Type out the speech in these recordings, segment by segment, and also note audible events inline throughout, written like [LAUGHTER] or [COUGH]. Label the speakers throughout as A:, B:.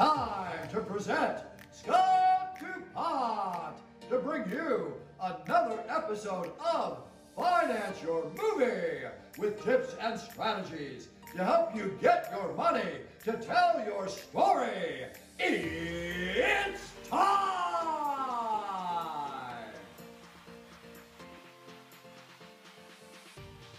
A: time to present Scott DuPont to bring you another episode of Finance Your Movie with tips and strategies to help you get your money to tell your story. It's time!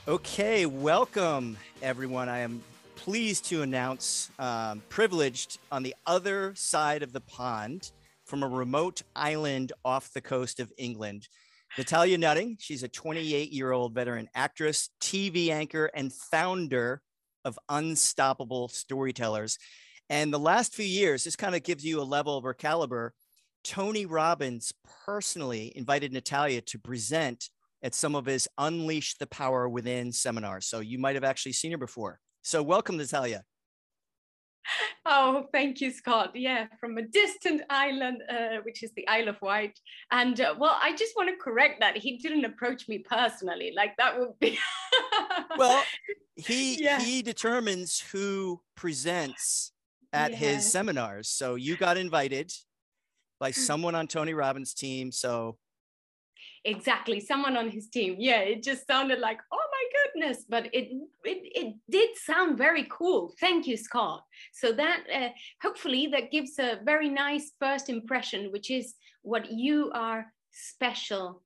B: Okay, welcome everyone. I am pleased to announce, um, privileged on the other side of the pond from a remote island off the coast of England. Natalia Nutting, she's a 28 year old veteran actress, TV anchor, and founder of Unstoppable Storytellers. And the last few years, this kind of gives you a level of her caliber. Tony Robbins personally invited Natalia to present at some of his Unleash the Power Within seminars. So you might have actually seen her before. So welcome, Natalia.
C: Oh, thank you, Scott. Yeah, from a distant island, uh, which is the Isle of Wight. And uh, well, I just want to correct that he didn't approach me personally. Like that would be. [LAUGHS]
B: well, he yeah. he determines who presents at yeah. his seminars. So you got invited by someone on Tony Robbins' team. So
C: exactly, someone on his team. Yeah, it just sounded like, oh goodness, but it, it, it did sound very cool. Thank you, Scott. So that uh, hopefully that gives a very nice first impression, which is what you are special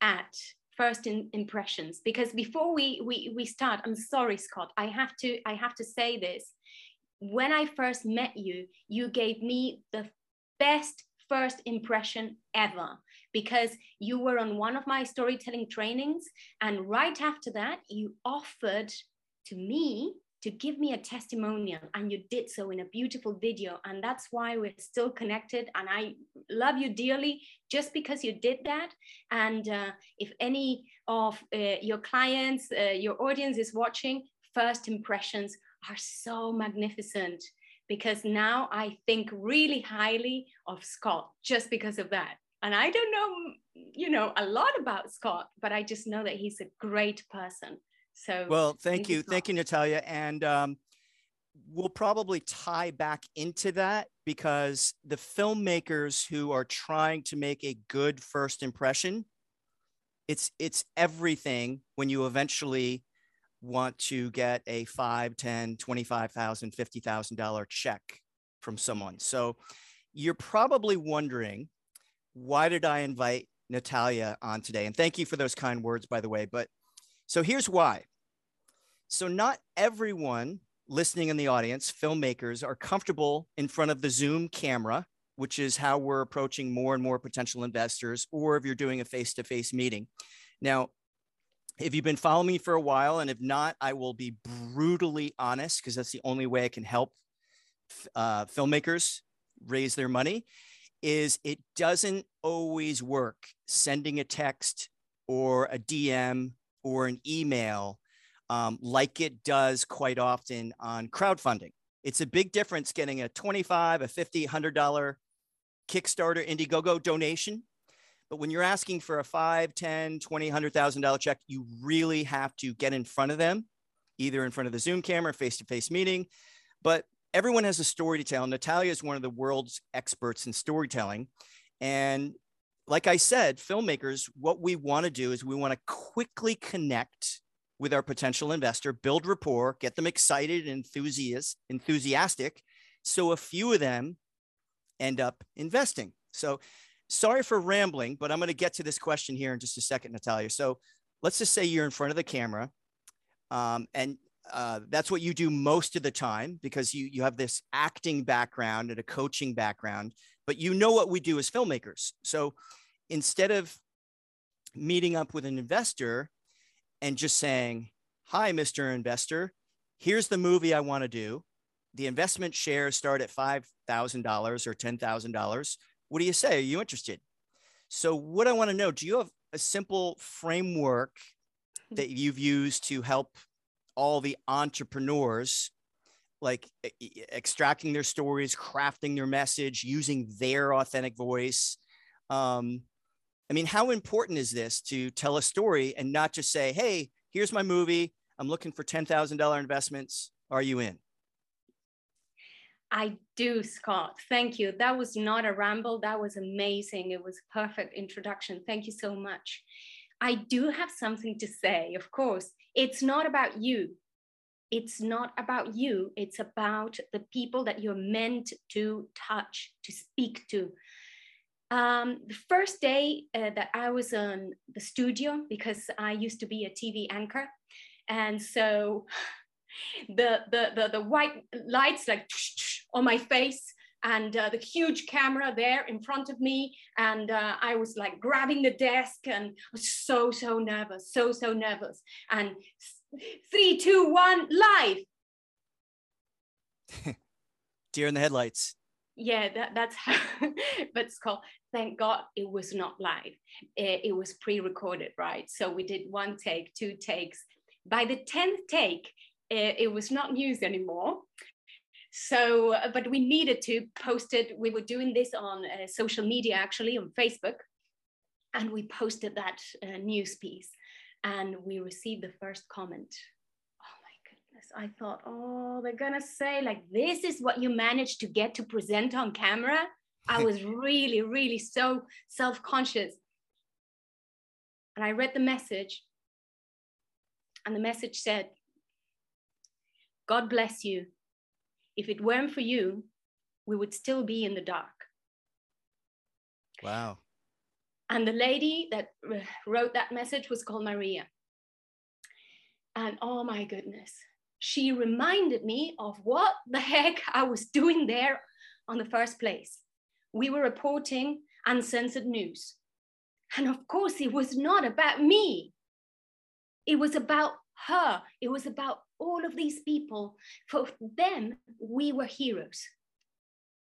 C: at first in impressions because before we, we we start i'm sorry scott i have to i have to say this when i first met you you gave me the best first impression ever because you were on one of my storytelling trainings. And right after that, you offered to me to give me a testimonial and you did so in a beautiful video and that's why we're still connected and i love you dearly just because you did that and uh, if any of uh, your clients uh, your audience is watching first impressions are so magnificent because now i think really highly of scott just because of that and I don't know, you know, a lot about Scott, but I just know that he's a great person. So
B: well, thank you, thank you, Natalia, and um, we'll probably tie back into that because the filmmakers who are trying to make a good first impression, it's it's everything when you eventually want to get a 5 10 25000 $50000 check from someone. So you're probably wondering why did I invite Natalia on today? And thank you for those kind words, by the way. But so here's why. So, not everyone listening in the audience, filmmakers, are comfortable in front of the Zoom camera, which is how we're approaching more and more potential investors, or if you're doing a face to face meeting. Now, if you've been following me for a while, and if not, I will be brutally honest because that's the only way I can help uh, filmmakers raise their money is it doesn't always work sending a text or a DM or an email um, like it does quite often on crowdfunding. It's a big difference getting a 25, a 50, $100 Kickstarter Indiegogo donation. But when you're asking for a 5, 10, 20, $100,000 check, you really have to get in front of them, either in front of the Zoom camera, face to face meeting. But everyone has a story to tell. Natalia is one of the world's experts in storytelling. And like I said, filmmakers, what we want to do is we want to quickly connect with our potential investor, build rapport, get them excited and enthusiast, enthusiastic. So a few of them end up investing. So sorry for rambling, but I'm going to get to this question here in just a second, Natalia. So let's just say you're in front of the camera um, and uh, that's what you do most of the time because you you have this acting background and a coaching background, but you know what we do as filmmakers. So instead of meeting up with an investor and just saying, "Hi, Mr. Investor, here's the movie I want to do. The investment shares start at five thousand dollars or ten thousand dollars. What do you say? Are you interested?" So what I want to know, do you have a simple framework that you've used to help all the entrepreneurs like extracting their stories, crafting their message, using their authentic voice. Um, I mean, how important is this to tell a story and not just say, hey, here's my movie. I'm looking for $10,000 investments. Are you in?
C: I do, Scott. Thank you. That was not a ramble. That was amazing. It was perfect introduction. Thank you so much. I do have something to say, of course. It's not about you. It's not about you. It's about the people that you're meant to touch, to speak to. Um, the first day uh, that I was on the studio, because I used to be a TV anchor, and so [LAUGHS] the the the, the white lights like on my face and uh, the huge camera there in front of me and uh, i was like grabbing the desk and was so so nervous so so nervous. And three two one live! [LAUGHS]
B: Deer in the headlights.
C: Yeah that, that's how [LAUGHS] but it's called thank god it was not live. It, it was pre-recorded right? So we did one take two takes. By the 10th take it, it was not news anymore so uh, but we needed to post it. We were doing this on uh, social media actually on facebook and we posted that uh, news piece and we received the first comment. Oh my goodness. I thought oh they're gonna say like this is what you managed to get to present on camera? I was [LAUGHS] really really so self-conscious. And i read the message and the message said god bless you if it weren't for you, we would still be in the dark.
B: Wow.
C: And the lady that uh, wrote that message was called Maria. And oh my goodness, she reminded me of what the heck I was doing there on the first place. We were reporting uncensored news. And of course, it was not about me, it was about her, it was about all of these people, for them, we were heroes.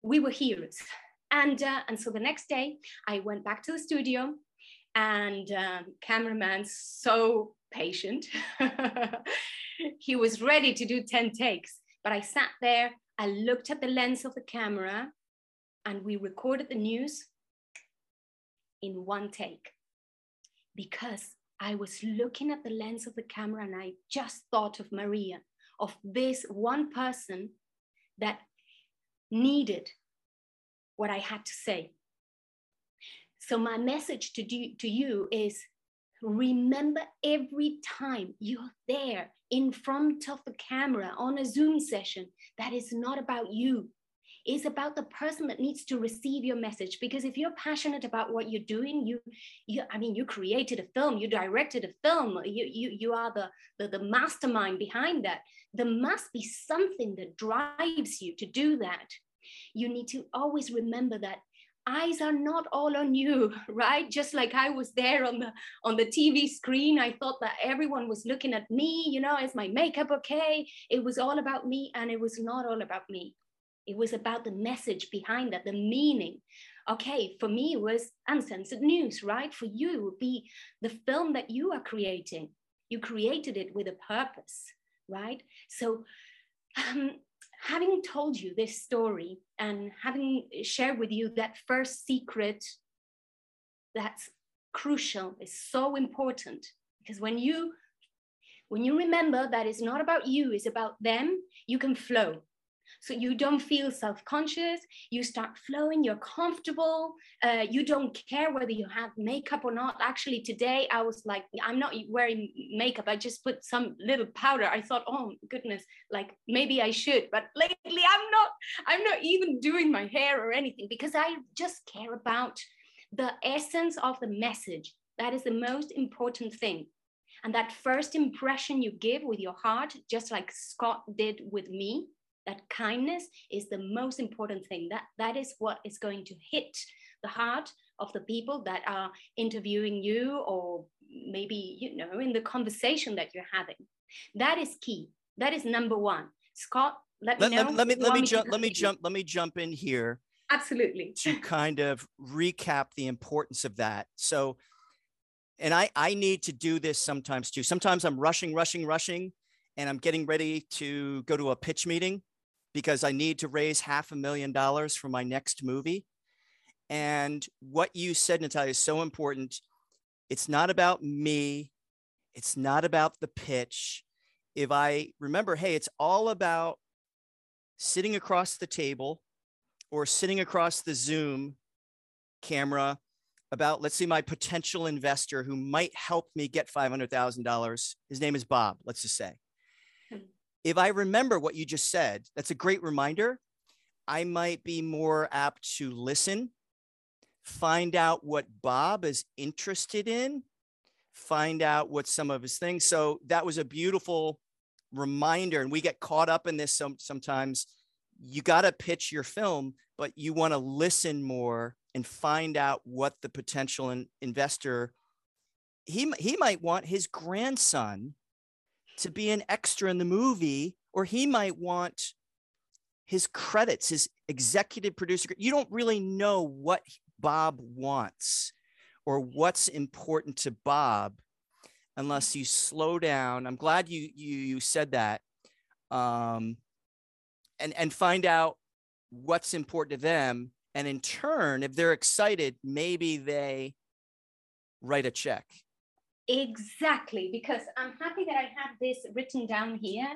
C: We were heroes. And, uh, and so the next day, I went back to the studio, and um, cameraman so patient. [LAUGHS] he was ready to do 10 takes, but I sat there, I looked at the lens of the camera, and we recorded the news in one take because I was looking at the lens of the camera and I just thought of Maria, of this one person that needed what I had to say. So, my message to, do, to you is remember every time you're there in front of the camera on a Zoom session that is not about you is about the person that needs to receive your message. Because if you're passionate about what you're doing you you i mean you created a film you directed a film you you, you are the, the the mastermind behind that. There must be something that drives you to do that. You need to always remember that eyes are not all on you [LAUGHS] right? Just like i was there on the on the tv screen i thought that everyone was looking at me you know is my makeup okay? It was all about me and it was not all about me it was about the message behind that, the meaning. Okay, for me, it was uncensored news, right? For you, it would be the film that you are creating. You created it with a purpose, right? So, um, having told you this story and having shared with you that first secret that's crucial, is so important because when you when you remember that it's not about you, it's about them, you can flow. So you don't feel self conscious, you start flowing, you're comfortable, uh, you don't care whether you have makeup or not. Actually, today I was like, I'm not wearing makeup, I just put some little powder. I thought, oh goodness, like maybe I should, but lately I'm not, I'm not even doing my hair or anything because I just care about the essence of the message. That is the most important thing. And that first impression you give with your heart, just like Scott did with me, that kindness is the most important thing. That that is what is going to hit the heart of the people that are interviewing you or maybe you know in the conversation that you're having. That is key. That is number one. Scott let,
B: let
C: me know
B: let, let me let me,
C: me
B: jump let me jump let me jump in here
C: absolutely.
B: to [LAUGHS] kind of recap the importance of that. So and i i need to do this sometimes too. Sometimes i'm rushing rushing rushing and i'm getting ready to go to a pitch meeting because I need to raise half a million dollars for my next movie. And what you said, Natalia, is so important. It's not about me, it's not about the pitch. If I remember, hey, it's all about sitting across the table or sitting across the Zoom camera about, let's see, my potential investor who might help me get $500,000. His name is Bob, let's just say. If I remember what you just said, that's a great reminder. I might be more apt to listen, find out what Bob is interested in, find out what some of his things. So that was a beautiful reminder. And we get caught up in this some, sometimes. You got to pitch your film, but you want to listen more and find out what the potential in, investor he he might want his grandson to be an extra in the movie or he might want his credits his executive producer you don't really know what bob wants or what's important to bob unless you slow down i'm glad you you, you said that um, and and find out what's important to them and in turn, if they're excited, maybe they write a check.
C: Exactly, because I'm happy that I have this written down here.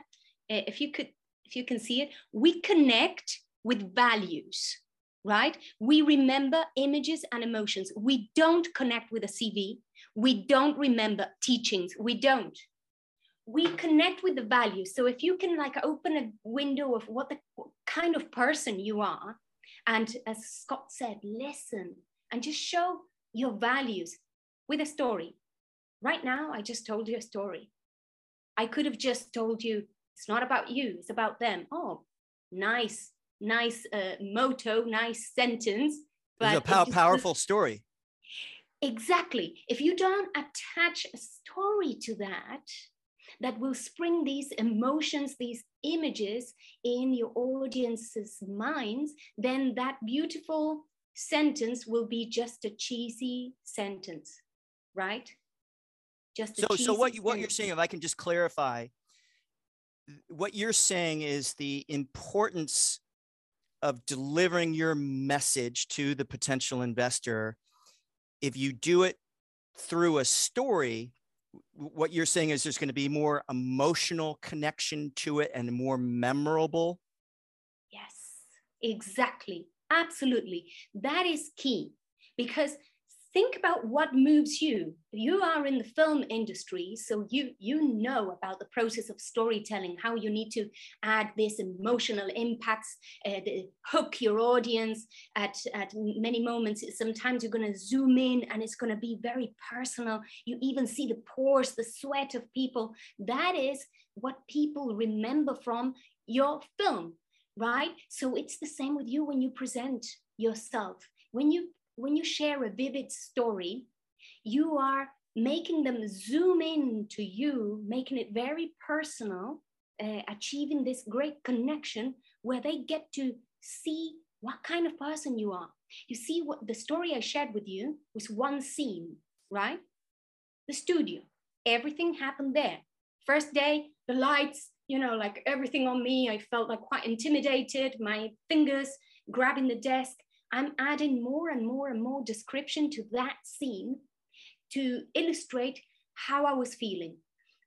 C: Uh, if you could, if you can see it, we connect with values, right? We remember images and emotions. We don't connect with a CV. We don't remember teachings. We don't. We connect with the values. So if you can like open a window of what the kind of person you are, and as Scott said, listen and just show your values with a story. Right now, I just told you a story. I could have just told you it's not about you, it's about them. Oh, nice, nice uh, motto, nice sentence.
B: But it's a pow- powerful story.
C: Exactly. If you don't attach a story to that, that will spring these emotions, these images in your audience's minds, then that beautiful sentence will be just a cheesy sentence, right?
B: Just so. So what you, what you're saying, if I can just clarify, what you're saying is the importance of delivering your message to the potential investor. If you do it through a story, what you're saying is there's going to be more emotional connection to it and more memorable
C: yes exactly absolutely that is key because think about what moves you. You are in the film industry so you you know about the process of storytelling how you need to add this emotional impacts uh, hook your audience at at many moments. Sometimes you're going to zoom in and it's going to be very personal. You even see the pores the sweat of people. That is what people remember from your film right? So it's the same with you when you present yourself. When you when you share a vivid story, you are making them zoom in to you, making it very personal, uh, achieving this great connection where they get to see what kind of person you are. You see, what the story I shared with you was one scene, right? The studio, everything happened there. First day, the lights, you know, like everything on me, I felt like quite intimidated, my fingers grabbing the desk. I'm adding more and more and more description to that scene to illustrate how I was feeling.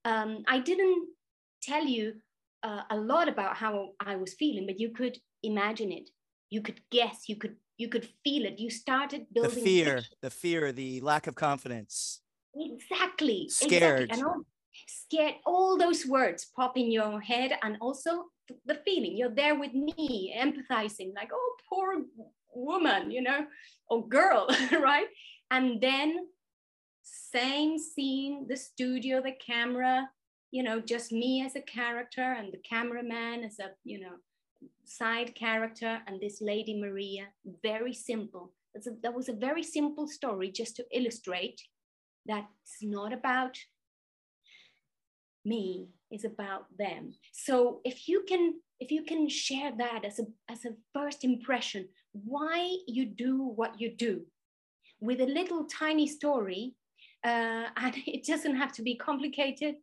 C: Um, I didn't tell you uh, a lot about how I was feeling, but you could imagine it. You could guess. You could you could feel it. You started building
B: the fear, the fear, the lack of confidence.
C: Exactly.
B: Scared.
C: Exactly. And all, scared. All those words pop in your head, and also the feeling. You're there with me, empathizing, like, oh, poor woman, you know, or girl, [LAUGHS] right? And then same scene, the studio, the camera, you know, just me as a character and the cameraman as a, you know, side character and this lady Maria, very simple. A, that was a very simple story just to illustrate that it's not about me, it's about them. So if you can if you can share that as a, as a first impression, why you do what you do with a little tiny story, uh, [LAUGHS] and it doesn't have to be complicated.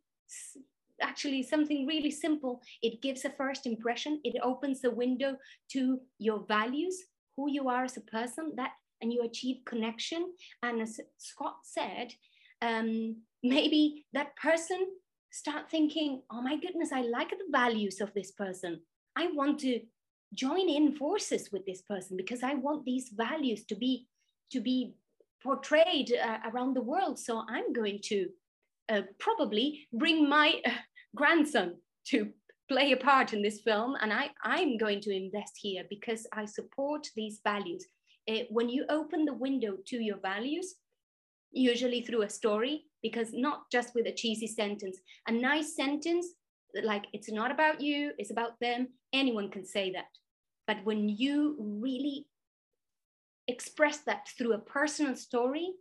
C: Actually, something really simple. It gives a first impression. It opens the window to your values, who you are as a person, that, and you achieve connection. And as Scott said, um, maybe that person start thinking, oh my goodness, I like the values of this person. I want to join in forces with this person because I want these values to be to be portrayed uh, around the world. So I'm going to uh, probably bring my uh, grandson to play a part in this film, and I I'm going to invest here because I support these values. Uh, when you open the window to your values, usually through a story, because not just with a cheesy sentence, a nice sentence like it's not about you, it's about them. Anyone can say that. But when you really express that through a personal story,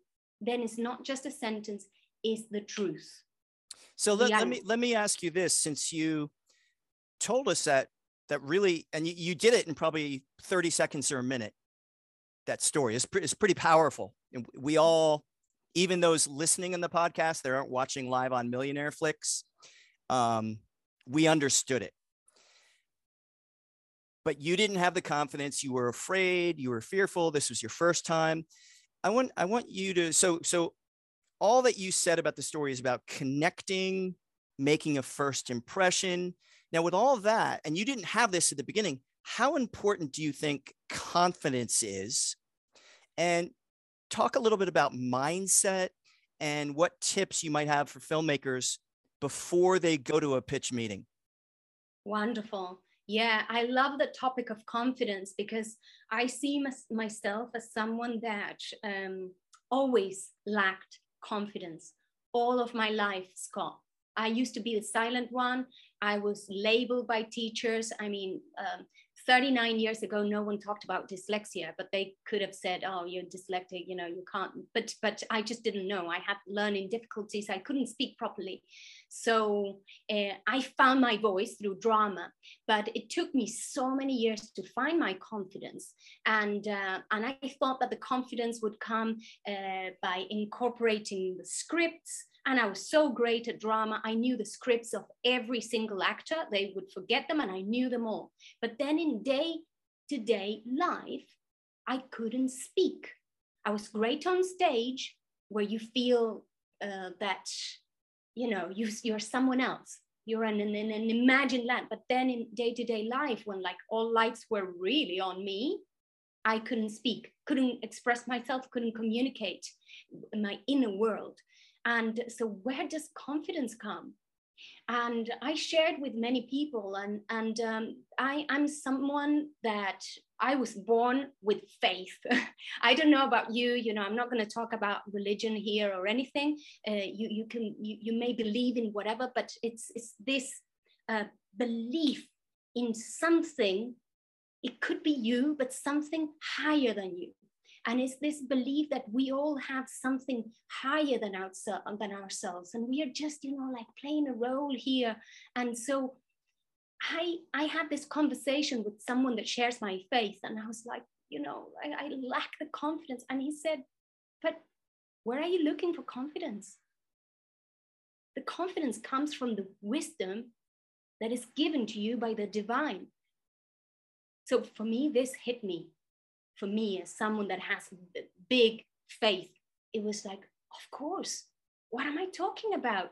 C: then it's not just a sentence, it's the truth.
B: So let, let me let me ask you this since you told us that that really and you, you did it in probably 30 seconds or a minute that story. Is pre- pretty powerful. And we all even those listening in the podcast that aren't watching live on millionaire flicks um, we understood it but you didn't have the confidence you were afraid you were fearful this was your first time. I want i want you to so so all that you said about the story is about connecting making a first impression. Now with all that and you didn't have this at the beginning how important do you think confidence is? And talk a little bit about mindset and what tips you might have for filmmakers before they go to a pitch meeting.
C: Wonderful yeah, I love the topic of confidence because I see myself as someone that um, always lacked confidence all of my life, Scott. I used to be the silent one. I was labeled by teachers. I mean, um, 39 years ago, no one talked about dyslexia, but they could have said, "Oh, you're dyslexic. You know, you can't." But but I just didn't know. I had learning difficulties. I couldn't speak properly, so uh, I found my voice through drama. But it took me so many years to find my confidence, and uh, and I thought that the confidence would come uh, by incorporating the scripts and I was so great at drama. I knew the scripts of every single actor. They would forget them and I knew them all. But then in day to day life, I couldn't speak. I was great on stage where you feel uh, that, you know, you, you're someone else. You're in an, in an imagined land. But then in day to day life, when like all lights were really on me, I couldn't speak, couldn't express myself, couldn't communicate my inner world. And so, where does confidence come? And I shared with many people, and, and um, I, I'm someone that I was born with faith. [LAUGHS] I don't know about you, you know, I'm not going to talk about religion here or anything. Uh, you, you can, you, you may believe in whatever, but it's, it's this uh, belief in something. It could be you, but something higher than you. And it's this belief that we all have something higher than, outside, than ourselves. And we are just, you know, like playing a role here. And so I, I had this conversation with someone that shares my faith. And I was like, you know, I, I lack the confidence. And he said, but where are you looking for confidence? The confidence comes from the wisdom that is given to you by the divine. So for me, this hit me for me as someone that has big faith, it was like, of course, what am I talking about?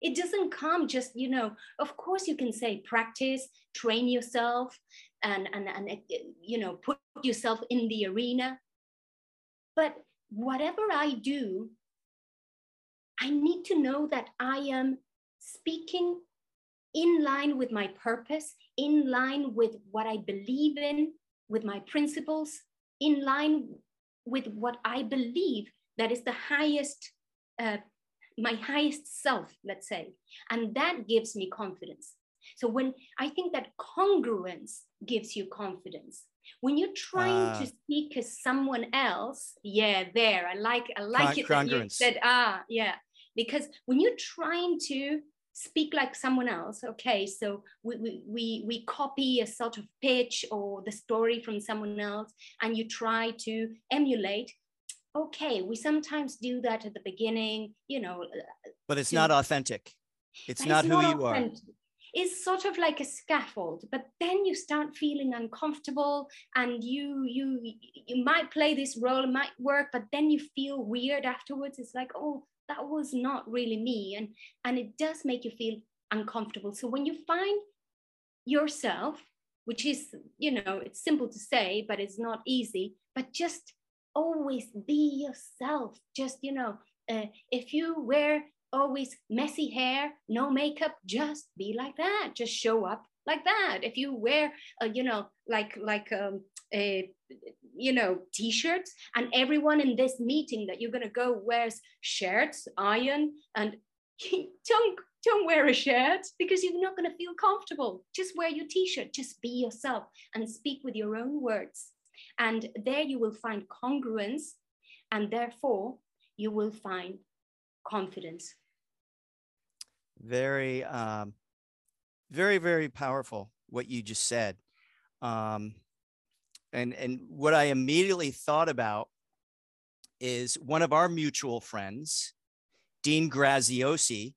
C: It doesn't come just, you know, of course you can say practice, train yourself, and, and, and uh, you know, put yourself in the arena. But whatever I do, I need to know that I am speaking in line with my purpose, in line with what I believe in, with my principles, in line with what I believe that is the highest, uh, my highest self, let's say. And that gives me confidence. So when I think that congruence gives you confidence, when you're trying uh, to ah. speak as someone else, yeah, there, I like, I like con- it that you said, ah, yeah, because when you're trying to speak like someone else okay? So we, we, we, we copy a sort of pitch or the story from someone else and you try to emulate. Okay we sometimes do that at the beginning you know uh,
B: but it's to, not authentic. It's not it's who not you authentic. are
C: it's sort of like a scaffold but then you start feeling uncomfortable and you you you might play this role it might work but then you feel weird afterwards. It's like oh that was not really me and and it does make you feel uncomfortable so when you find yourself which is, you know, it's simple to say, but it's not easy. But just always be yourself. Just, you know, uh, if you wear always messy hair, no makeup, just be like that. Just show up like that. If you wear, uh, you know, like like um, a, you know, t-shirts, and everyone in this meeting that you're gonna go wears shirts, iron, and [LAUGHS] don't don't wear a shirt because you're not gonna feel comfortable. Just wear your t-shirt. Just be yourself and speak with your own words. And there you will find congruence, and therefore you will find confidence.
B: Very, um, very, very powerful what you just said. Um, and and what I immediately thought about is one of our mutual friends, Dean Graziosi,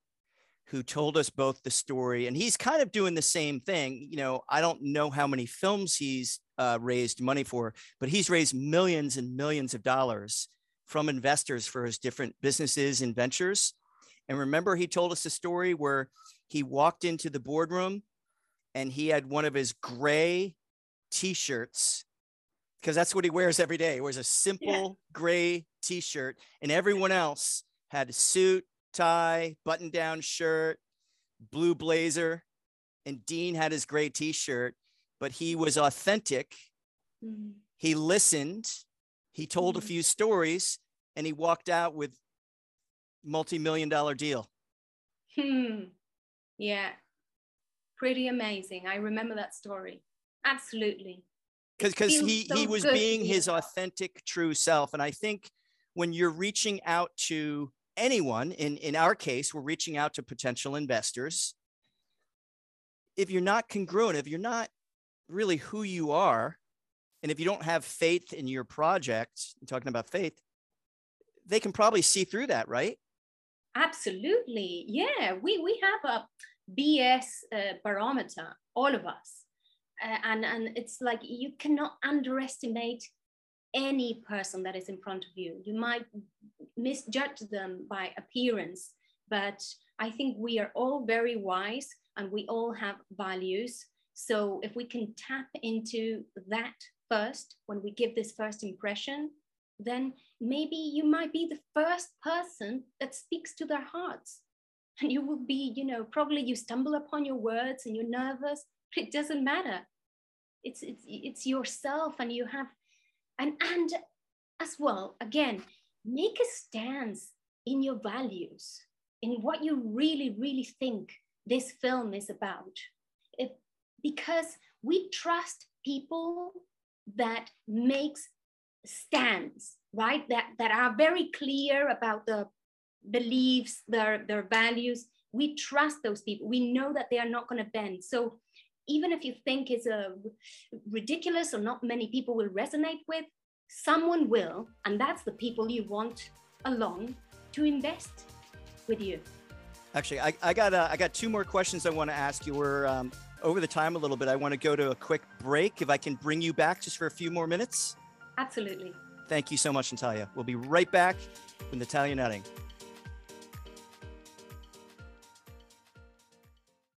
B: who told us both the story, and he's kind of doing the same thing. You know, I don't know how many films he's uh, raised money for, but he's raised millions and millions of dollars from investors for his different businesses and ventures. And remember, he told us a story where he walked into the boardroom and he had one of his gray t shirts because that's what he wears every day. He wears a simple yeah. gray t shirt, and everyone else had a suit, tie, button down shirt, blue blazer. And Dean had his gray t shirt, but he was authentic. Mm-hmm. He listened. He told mm-hmm. a few stories and he walked out with multi-million dollar deal.
C: Hmm. Yeah. Pretty amazing. I remember that story. Absolutely.
B: Because because he so he was being his authentic true self. And I think when you're reaching out to anyone, in, in our case, we're reaching out to potential investors. If you're not congruent, if you're not really who you are, and if you don't have faith in your project, I'm talking about faith, they can probably see through that, right?
C: Absolutely. Yeah, we, we have a BS uh, barometer, all of us. Uh, and, and it's like you cannot underestimate any person that is in front of you. You might misjudge them by appearance, but I think we are all very wise and we all have values. So if we can tap into that first when we give this first impression, then maybe you might be the first person that speaks to their hearts. And you will be, you know, probably you stumble upon your words and you're nervous. It doesn't matter. It's it's it's yourself, and you have, and and as well, again, make a stance in your values, in what you really, really think this film is about. It, because we trust people that makes stands, right? That, that are very clear about the beliefs, their, their values. We trust those people. We know that they are not going to bend. So even if you think it's a ridiculous or not many people will resonate with, someone will, and that's the people you want along to invest with you.
B: Actually, I, I got uh, I got two more questions I want to ask you. We're um, over the time a little bit. I want to go to a quick break. If I can bring you back just for a few more minutes.
C: Absolutely.
B: Thank you so much, Natalia. We'll be right back with Natalia Nutting.